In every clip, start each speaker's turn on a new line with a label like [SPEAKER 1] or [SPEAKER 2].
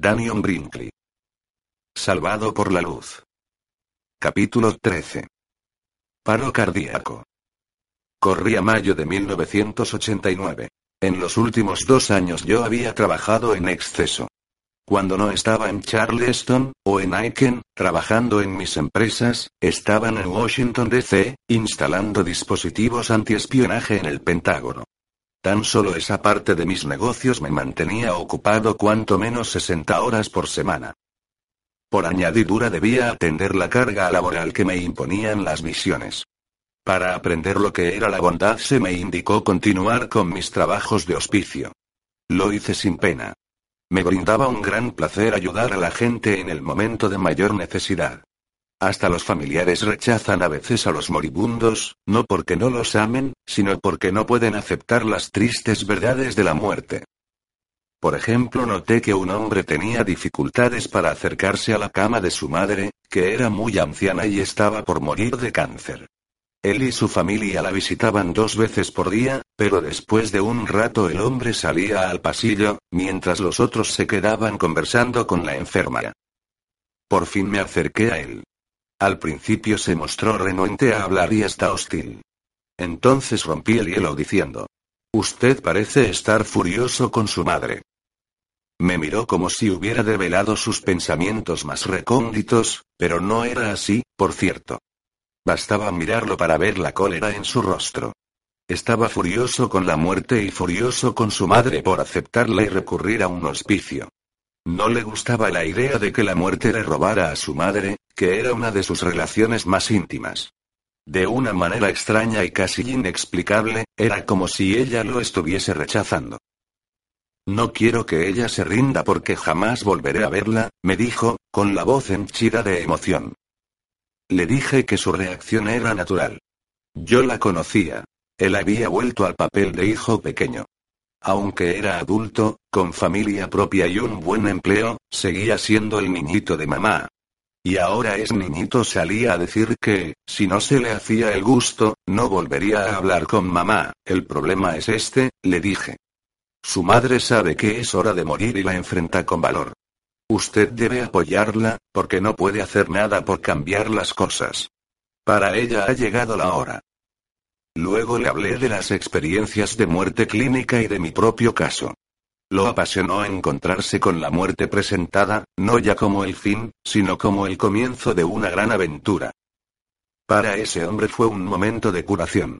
[SPEAKER 1] Daniel Brinkley. Salvado por la luz. Capítulo 13. Paro cardíaco. Corría mayo de 1989. En los últimos dos años yo había trabajado en exceso. Cuando no estaba en Charleston, o en Aiken, trabajando en mis empresas, estaban en Washington DC, instalando dispositivos antiespionaje en el Pentágono. Tan solo esa parte de mis negocios me mantenía ocupado cuanto menos 60 horas por semana. Por añadidura debía atender la carga laboral que me imponían las misiones. Para aprender lo que era la bondad se me indicó continuar con mis trabajos de hospicio. Lo hice sin pena. Me brindaba un gran placer ayudar a la gente en el momento de mayor necesidad. Hasta los familiares rechazan a veces a los moribundos, no porque no los amen, sino porque no pueden aceptar las tristes verdades de la muerte. Por ejemplo, noté que un hombre tenía dificultades para acercarse a la cama de su madre, que era muy anciana y estaba por morir de cáncer. Él y su familia la visitaban dos veces por día, pero después de un rato el hombre salía al pasillo, mientras los otros se quedaban conversando con la enferma. Por fin me acerqué a él. Al principio se mostró renuente a hablar y hasta hostil. Entonces rompí el hielo diciendo. Usted parece estar furioso con su madre. Me miró como si hubiera develado sus pensamientos más recónditos, pero no era así, por cierto. Bastaba mirarlo para ver la cólera en su rostro. Estaba furioso con la muerte y furioso con su madre por aceptarla y recurrir a un hospicio. No le gustaba la idea de que la muerte le robara a su madre, que era una de sus relaciones más íntimas. De una manera extraña y casi inexplicable, era como si ella lo estuviese rechazando. No quiero que ella se rinda porque jamás volveré a verla, me dijo, con la voz henchida de emoción. Le dije que su reacción era natural. Yo la conocía. Él había vuelto al papel de hijo pequeño. Aunque era adulto, con familia propia y un buen empleo, seguía siendo el niñito de mamá. Y ahora es niñito salía a decir que, si no se le hacía el gusto, no volvería a hablar con mamá. El problema es este, le dije. Su madre sabe que es hora de morir y la enfrenta con valor. Usted debe apoyarla, porque no puede hacer nada por cambiar las cosas. Para ella ha llegado la hora. Luego le hablé de las experiencias de muerte clínica y de mi propio caso. Lo apasionó encontrarse con la muerte presentada, no ya como el fin, sino como el comienzo de una gran aventura. Para ese hombre fue un momento de curación.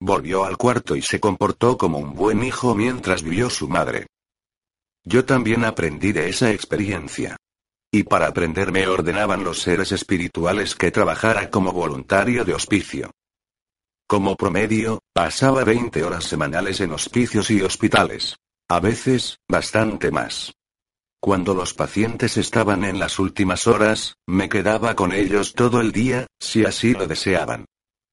[SPEAKER 1] Volvió al cuarto y se comportó como un buen hijo mientras vio su madre. Yo también aprendí de esa experiencia. Y para aprender me ordenaban los seres espirituales que trabajara como voluntario de hospicio. Como promedio, pasaba 20 horas semanales en hospicios y hospitales. A veces, bastante más. Cuando los pacientes estaban en las últimas horas, me quedaba con ellos todo el día, si así lo deseaban.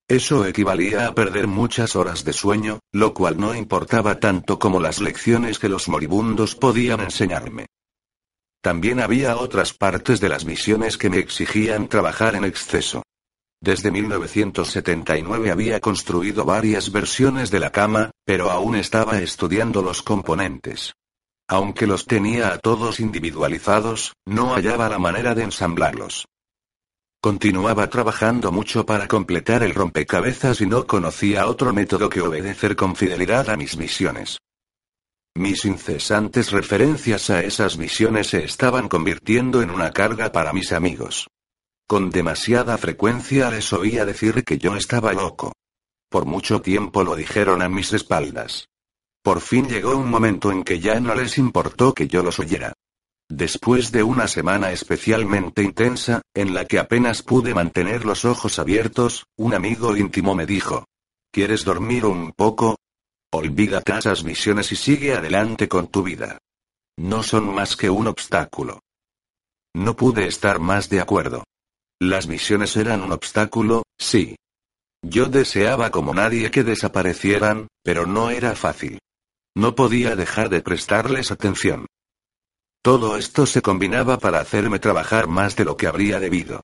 [SPEAKER 1] Eso equivalía a perder muchas horas de sueño, lo cual no importaba tanto como las lecciones que los moribundos podían enseñarme. También había otras partes de las misiones que me exigían trabajar en exceso. Desde 1979 había construido varias versiones de la cama, pero aún estaba estudiando los componentes. Aunque los tenía a todos individualizados, no hallaba la manera de ensamblarlos. Continuaba trabajando mucho para completar el rompecabezas y no conocía otro método que obedecer con fidelidad a mis misiones. Mis incesantes referencias a esas misiones se estaban convirtiendo en una carga para mis amigos. Con demasiada frecuencia les oía decir que yo estaba loco. Por mucho tiempo lo dijeron a mis espaldas. Por fin llegó un momento en que ya no les importó que yo los oyera. Después de una semana especialmente intensa, en la que apenas pude mantener los ojos abiertos, un amigo íntimo me dijo, ¿Quieres dormir un poco? Olvídate esas misiones y sigue adelante con tu vida. No son más que un obstáculo. No pude estar más de acuerdo. Las misiones eran un obstáculo, sí. Yo deseaba como nadie que desaparecieran, pero no era fácil. No podía dejar de prestarles atención. Todo esto se combinaba para hacerme trabajar más de lo que habría debido.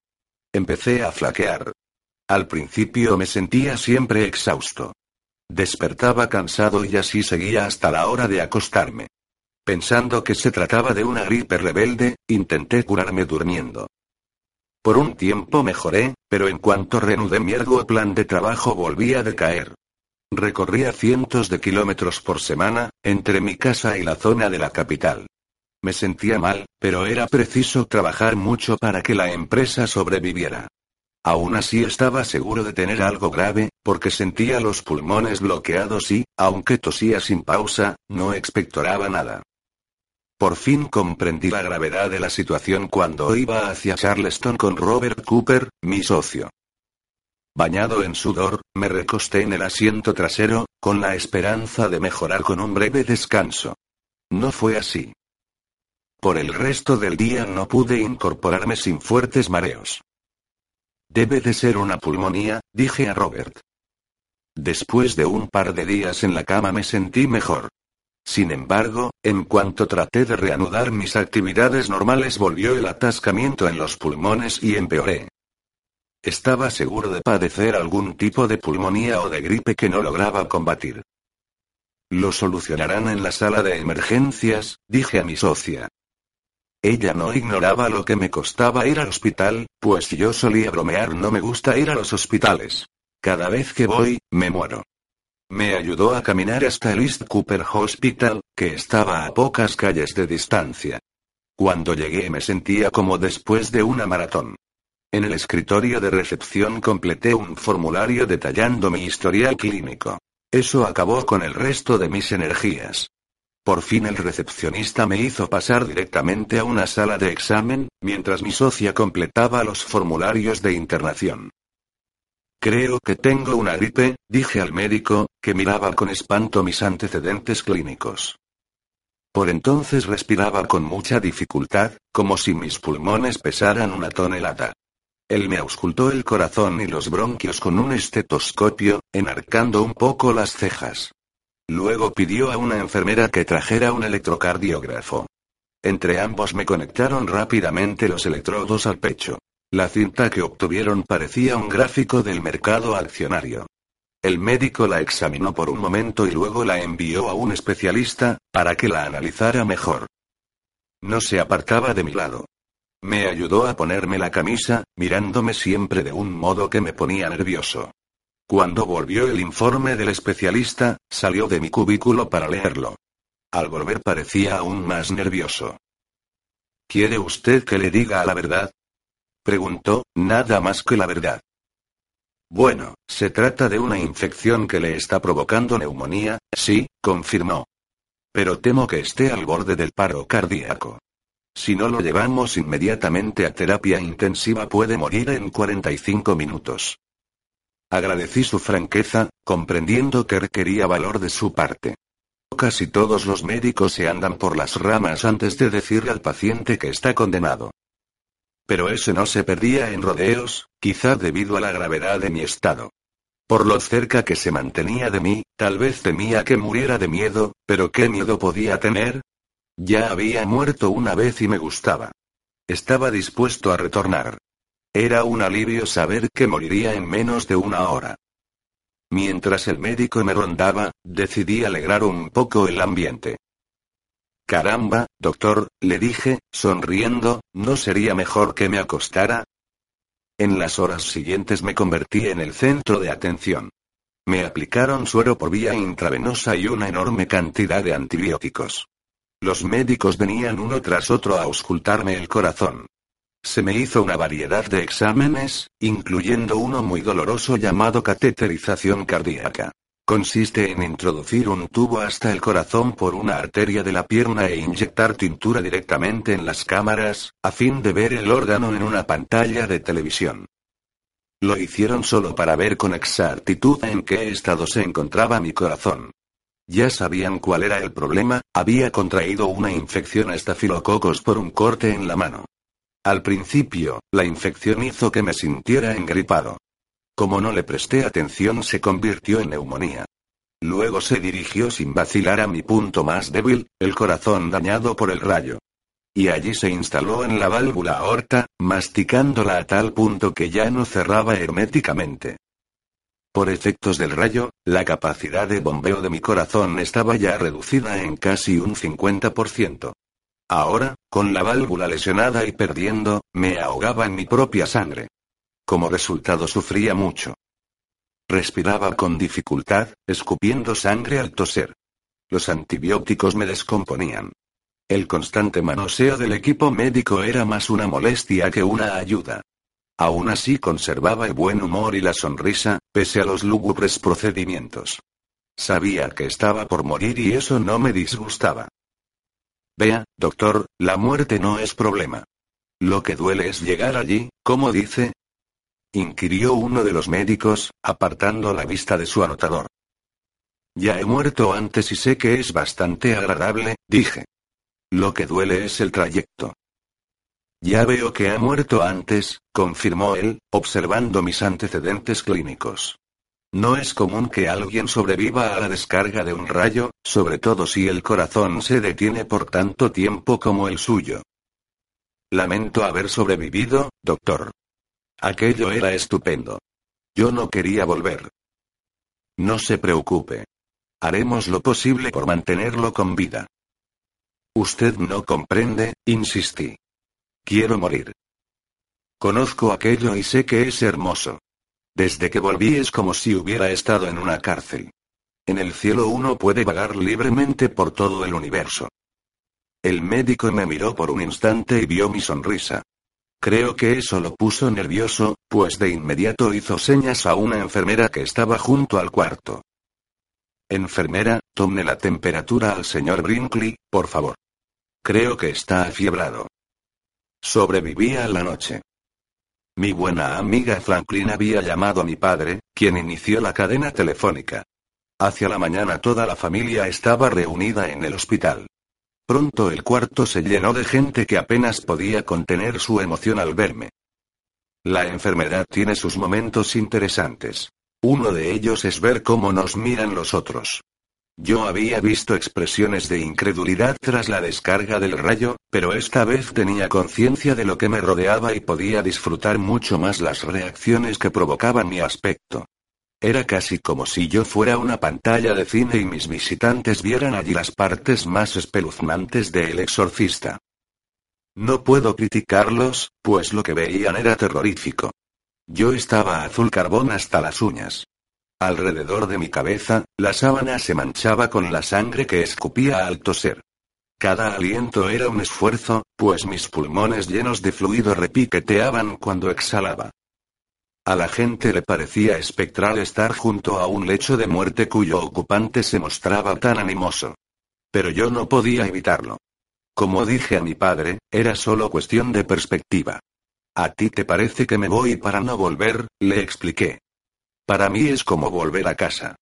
[SPEAKER 1] Empecé a flaquear. Al principio me sentía siempre exhausto. Despertaba cansado y así seguía hasta la hora de acostarme. Pensando que se trataba de una gripe rebelde, intenté curarme durmiendo. Por un tiempo mejoré, pero en cuanto reanudé mi arduo plan de trabajo volví a decaer. Recorría cientos de kilómetros por semana, entre mi casa y la zona de la capital. Me sentía mal, pero era preciso trabajar mucho para que la empresa sobreviviera. Aún así estaba seguro de tener algo grave, porque sentía los pulmones bloqueados y, aunque tosía sin pausa, no expectoraba nada. Por fin comprendí la gravedad de la situación cuando iba hacia Charleston con Robert Cooper, mi socio. Bañado en sudor, me recosté en el asiento trasero, con la esperanza de mejorar con un breve descanso. No fue así. Por el resto del día no pude incorporarme sin fuertes mareos. Debe de ser una pulmonía, dije a Robert. Después de un par de días en la cama me sentí mejor. Sin embargo, en cuanto traté de reanudar mis actividades normales volvió el atascamiento en los pulmones y empeoré. Estaba seguro de padecer algún tipo de pulmonía o de gripe que no lograba combatir. Lo solucionarán en la sala de emergencias, dije a mi socia. Ella no ignoraba lo que me costaba ir al hospital, pues yo solía bromear no me gusta ir a los hospitales. Cada vez que voy, me muero. Me ayudó a caminar hasta el East Cooper Hospital, que estaba a pocas calles de distancia. Cuando llegué me sentía como después de una maratón. En el escritorio de recepción completé un formulario detallando mi historial clínico. Eso acabó con el resto de mis energías. Por fin el recepcionista me hizo pasar directamente a una sala de examen, mientras mi socia completaba los formularios de internación. Creo que tengo una gripe, dije al médico, que miraba con espanto mis antecedentes clínicos. Por entonces respiraba con mucha dificultad, como si mis pulmones pesaran una tonelada. Él me auscultó el corazón y los bronquios con un estetoscopio, enarcando un poco las cejas. Luego pidió a una enfermera que trajera un electrocardiógrafo. Entre ambos me conectaron rápidamente los electrodos al pecho. La cinta que obtuvieron parecía un gráfico del mercado accionario. El médico la examinó por un momento y luego la envió a un especialista, para que la analizara mejor. No se apartaba de mi lado. Me ayudó a ponerme la camisa, mirándome siempre de un modo que me ponía nervioso. Cuando volvió el informe del especialista, salió de mi cubículo para leerlo. Al volver parecía aún más nervioso. ¿Quiere usted que le diga la verdad? Preguntó, nada más que la verdad. Bueno, se trata de una infección que le está provocando neumonía, sí, confirmó. Pero temo que esté al borde del paro cardíaco. Si no lo llevamos inmediatamente a terapia intensiva puede morir en 45 minutos. Agradecí su franqueza, comprendiendo que requería valor de su parte. Casi todos los médicos se andan por las ramas antes de decirle al paciente que está condenado. Pero ese no se perdía en rodeos, quizá debido a la gravedad de mi estado. Por lo cerca que se mantenía de mí, tal vez temía que muriera de miedo, pero ¿qué miedo podía tener? Ya había muerto una vez y me gustaba. Estaba dispuesto a retornar. Era un alivio saber que moriría en menos de una hora. Mientras el médico me rondaba, decidí alegrar un poco el ambiente. Caramba, doctor, le dije, sonriendo, ¿no sería mejor que me acostara? En las horas siguientes me convertí en el centro de atención. Me aplicaron suero por vía intravenosa y una enorme cantidad de antibióticos. Los médicos venían uno tras otro a auscultarme el corazón. Se me hizo una variedad de exámenes, incluyendo uno muy doloroso llamado cateterización cardíaca. Consiste en introducir un tubo hasta el corazón por una arteria de la pierna e inyectar tintura directamente en las cámaras, a fin de ver el órgano en una pantalla de televisión. Lo hicieron solo para ver con exactitud en qué estado se encontraba mi corazón. Ya sabían cuál era el problema, había contraído una infección a estafilococos por un corte en la mano. Al principio, la infección hizo que me sintiera engripado. Como no le presté atención se convirtió en neumonía. Luego se dirigió sin vacilar a mi punto más débil, el corazón dañado por el rayo. Y allí se instaló en la válvula aorta, masticándola a tal punto que ya no cerraba herméticamente. Por efectos del rayo, la capacidad de bombeo de mi corazón estaba ya reducida en casi un 50%. Ahora, con la válvula lesionada y perdiendo, me ahogaba en mi propia sangre. Como resultado sufría mucho. Respiraba con dificultad, escupiendo sangre al toser. Los antibióticos me descomponían. El constante manoseo del equipo médico era más una molestia que una ayuda. Aún así conservaba el buen humor y la sonrisa, pese a los lúgubres procedimientos. Sabía que estaba por morir y eso no me disgustaba. Vea, doctor, la muerte no es problema. Lo que duele es llegar allí, ¿cómo dice? Inquirió uno de los médicos, apartando la vista de su anotador. Ya he muerto antes y sé que es bastante agradable, dije. Lo que duele es el trayecto. Ya veo que ha muerto antes, confirmó él, observando mis antecedentes clínicos. No es común que alguien sobreviva a la descarga de un rayo, sobre todo si el corazón se detiene por tanto tiempo como el suyo. Lamento haber sobrevivido, doctor. Aquello era estupendo. Yo no quería volver. No se preocupe. Haremos lo posible por mantenerlo con vida. Usted no comprende, insistí. Quiero morir. Conozco aquello y sé que es hermoso. Desde que volví es como si hubiera estado en una cárcel. En el cielo uno puede vagar libremente por todo el universo. El médico me miró por un instante y vio mi sonrisa. Creo que eso lo puso nervioso, pues de inmediato hizo señas a una enfermera que estaba junto al cuarto. Enfermera, tome la temperatura al señor Brinkley, por favor. Creo que está afiebrado. Sobrevivía a la noche. Mi buena amiga Franklin había llamado a mi padre, quien inició la cadena telefónica. Hacia la mañana toda la familia estaba reunida en el hospital. Pronto el cuarto se llenó de gente que apenas podía contener su emoción al verme. La enfermedad tiene sus momentos interesantes. Uno de ellos es ver cómo nos miran los otros. Yo había visto expresiones de incredulidad tras la descarga del rayo, pero esta vez tenía conciencia de lo que me rodeaba y podía disfrutar mucho más las reacciones que provocaban mi aspecto. Era casi como si yo fuera una pantalla de cine y mis visitantes vieran allí las partes más espeluznantes de El exorcista. No puedo criticarlos, pues lo que veían era terrorífico. Yo estaba azul carbón hasta las uñas. Alrededor de mi cabeza, la sábana se manchaba con la sangre que escupía al toser. Cada aliento era un esfuerzo, pues mis pulmones llenos de fluido repiqueteaban cuando exhalaba. A la gente le parecía espectral estar junto a un lecho de muerte cuyo ocupante se mostraba tan animoso. Pero yo no podía evitarlo. Como dije a mi padre, era solo cuestión de perspectiva. ¿A ti te parece que me voy para no volver? le expliqué. Para mí es como volver a casa.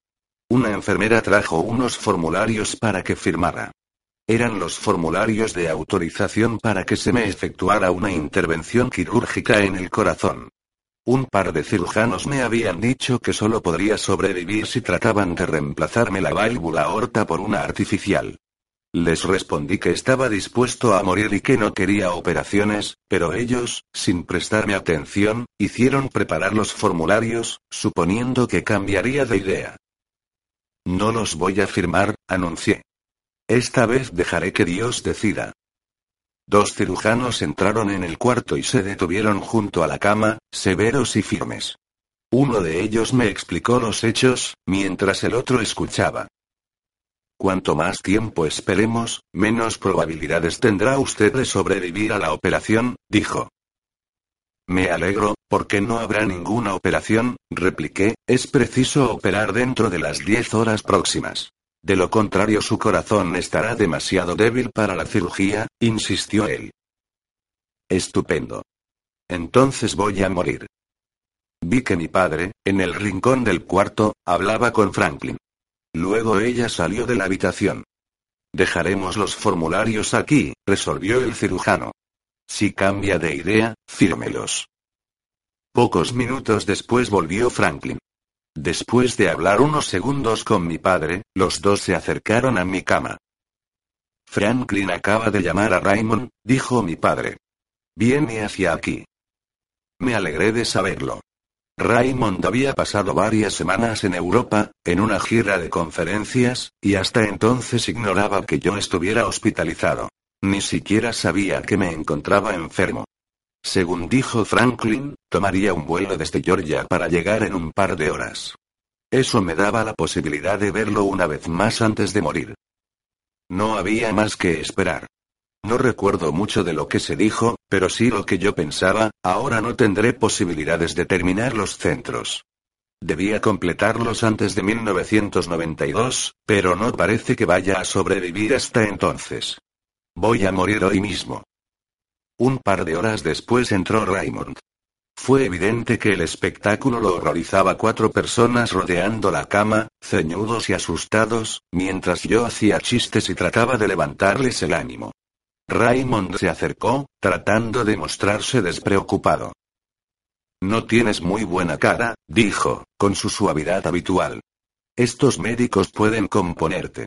[SPEAKER 1] Una enfermera trajo unos formularios para que firmara. Eran los formularios de autorización para que se me efectuara una intervención quirúrgica en el corazón. Un par de cirujanos me habían dicho que solo podría sobrevivir si trataban de reemplazarme la válvula aorta por una artificial. Les respondí que estaba dispuesto a morir y que no quería operaciones, pero ellos, sin prestarme atención, hicieron preparar los formularios, suponiendo que cambiaría de idea. No los voy a firmar, anuncié. Esta vez dejaré que Dios decida. Dos cirujanos entraron en el cuarto y se detuvieron junto a la cama, severos y firmes. Uno de ellos me explicó los hechos, mientras el otro escuchaba. Cuanto más tiempo esperemos, menos probabilidades tendrá usted de sobrevivir a la operación, dijo. Me alegro, porque no habrá ninguna operación, repliqué, es preciso operar dentro de las diez horas próximas. De lo contrario su corazón estará demasiado débil para la cirugía, insistió él. Estupendo. Entonces voy a morir. Vi que mi padre, en el rincón del cuarto, hablaba con Franklin. Luego ella salió de la habitación. Dejaremos los formularios aquí, resolvió el cirujano. Si cambia de idea, fírmelos. Pocos minutos después volvió Franklin. Después de hablar unos segundos con mi padre, los dos se acercaron a mi cama. Franklin acaba de llamar a Raymond, dijo mi padre. Viene hacia aquí. Me alegré de saberlo. Raymond había pasado varias semanas en Europa, en una gira de conferencias, y hasta entonces ignoraba que yo estuviera hospitalizado. Ni siquiera sabía que me encontraba enfermo. Según dijo Franklin, tomaría un vuelo desde Georgia para llegar en un par de horas. Eso me daba la posibilidad de verlo una vez más antes de morir. No había más que esperar. No recuerdo mucho de lo que se dijo, pero sí lo que yo pensaba, ahora no tendré posibilidades de terminar los centros. Debía completarlos antes de 1992, pero no parece que vaya a sobrevivir hasta entonces. Voy a morir hoy mismo. Un par de horas después entró Raymond. Fue evidente que el espectáculo lo horrorizaba cuatro personas rodeando la cama, ceñudos y asustados, mientras yo hacía chistes y trataba de levantarles el ánimo. Raymond se acercó, tratando de mostrarse despreocupado. No tienes muy buena cara, dijo, con su suavidad habitual. Estos médicos pueden componerte.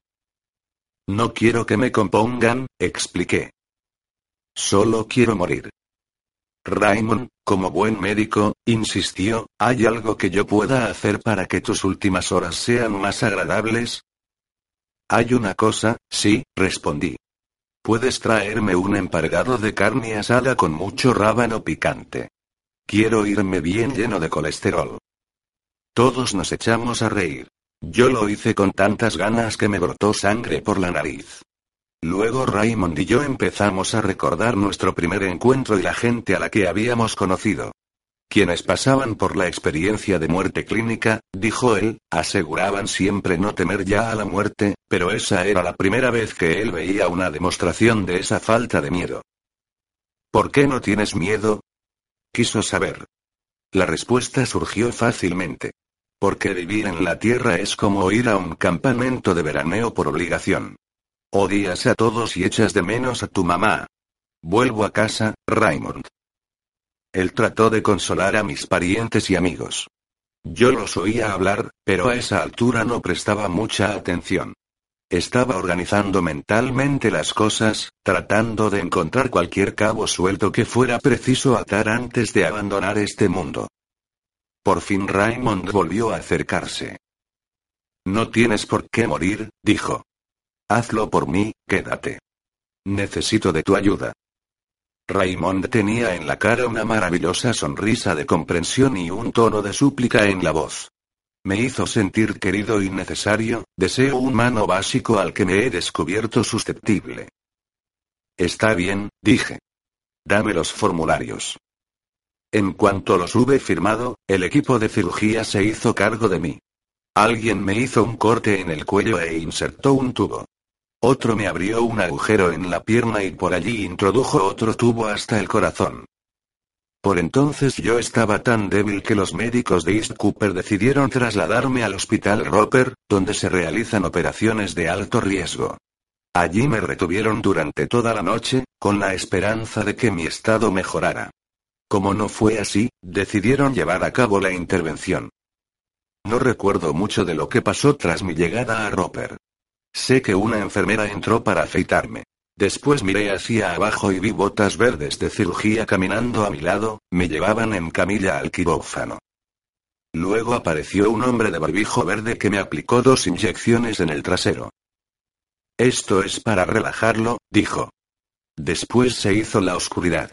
[SPEAKER 1] No quiero que me compongan, expliqué. Solo quiero morir. Raymond, como buen médico, insistió, ¿hay algo que yo pueda hacer para que tus últimas horas sean más agradables? Hay una cosa, sí, respondí. ¿Puedes traerme un empargado de carne asada con mucho rábano picante? Quiero irme bien lleno de colesterol. Todos nos echamos a reír. Yo lo hice con tantas ganas que me brotó sangre por la nariz. Luego Raymond y yo empezamos a recordar nuestro primer encuentro y la gente a la que habíamos conocido. Quienes pasaban por la experiencia de muerte clínica, dijo él, aseguraban siempre no temer ya a la muerte, pero esa era la primera vez que él veía una demostración de esa falta de miedo. ¿Por qué no tienes miedo? Quiso saber. La respuesta surgió fácilmente. Porque vivir en la Tierra es como ir a un campamento de veraneo por obligación. Odias a todos y echas de menos a tu mamá. Vuelvo a casa, Raymond. Él trató de consolar a mis parientes y amigos. Yo los oía hablar, pero a esa altura no prestaba mucha atención. Estaba organizando mentalmente las cosas, tratando de encontrar cualquier cabo suelto que fuera preciso atar antes de abandonar este mundo. Por fin Raymond volvió a acercarse. No tienes por qué morir, dijo. Hazlo por mí, quédate. Necesito de tu ayuda. Raymond tenía en la cara una maravillosa sonrisa de comprensión y un tono de súplica en la voz. Me hizo sentir querido y necesario, deseo humano básico al que me he descubierto susceptible. Está bien, dije. Dame los formularios. En cuanto los hube firmado, el equipo de cirugía se hizo cargo de mí. Alguien me hizo un corte en el cuello e insertó un tubo. Otro me abrió un agujero en la pierna y por allí introdujo otro tubo hasta el corazón. Por entonces yo estaba tan débil que los médicos de East Cooper decidieron trasladarme al hospital Roper, donde se realizan operaciones de alto riesgo. Allí me retuvieron durante toda la noche, con la esperanza de que mi estado mejorara. Como no fue así, decidieron llevar a cabo la intervención. No recuerdo mucho de lo que pasó tras mi llegada a Roper. Sé que una enfermera entró para afeitarme. Después miré hacia abajo y vi botas verdes de cirugía caminando a mi lado, me llevaban en camilla al quirófano. Luego apareció un hombre de barbijo verde que me aplicó dos inyecciones en el trasero. Esto es para relajarlo, dijo. Después se hizo la oscuridad.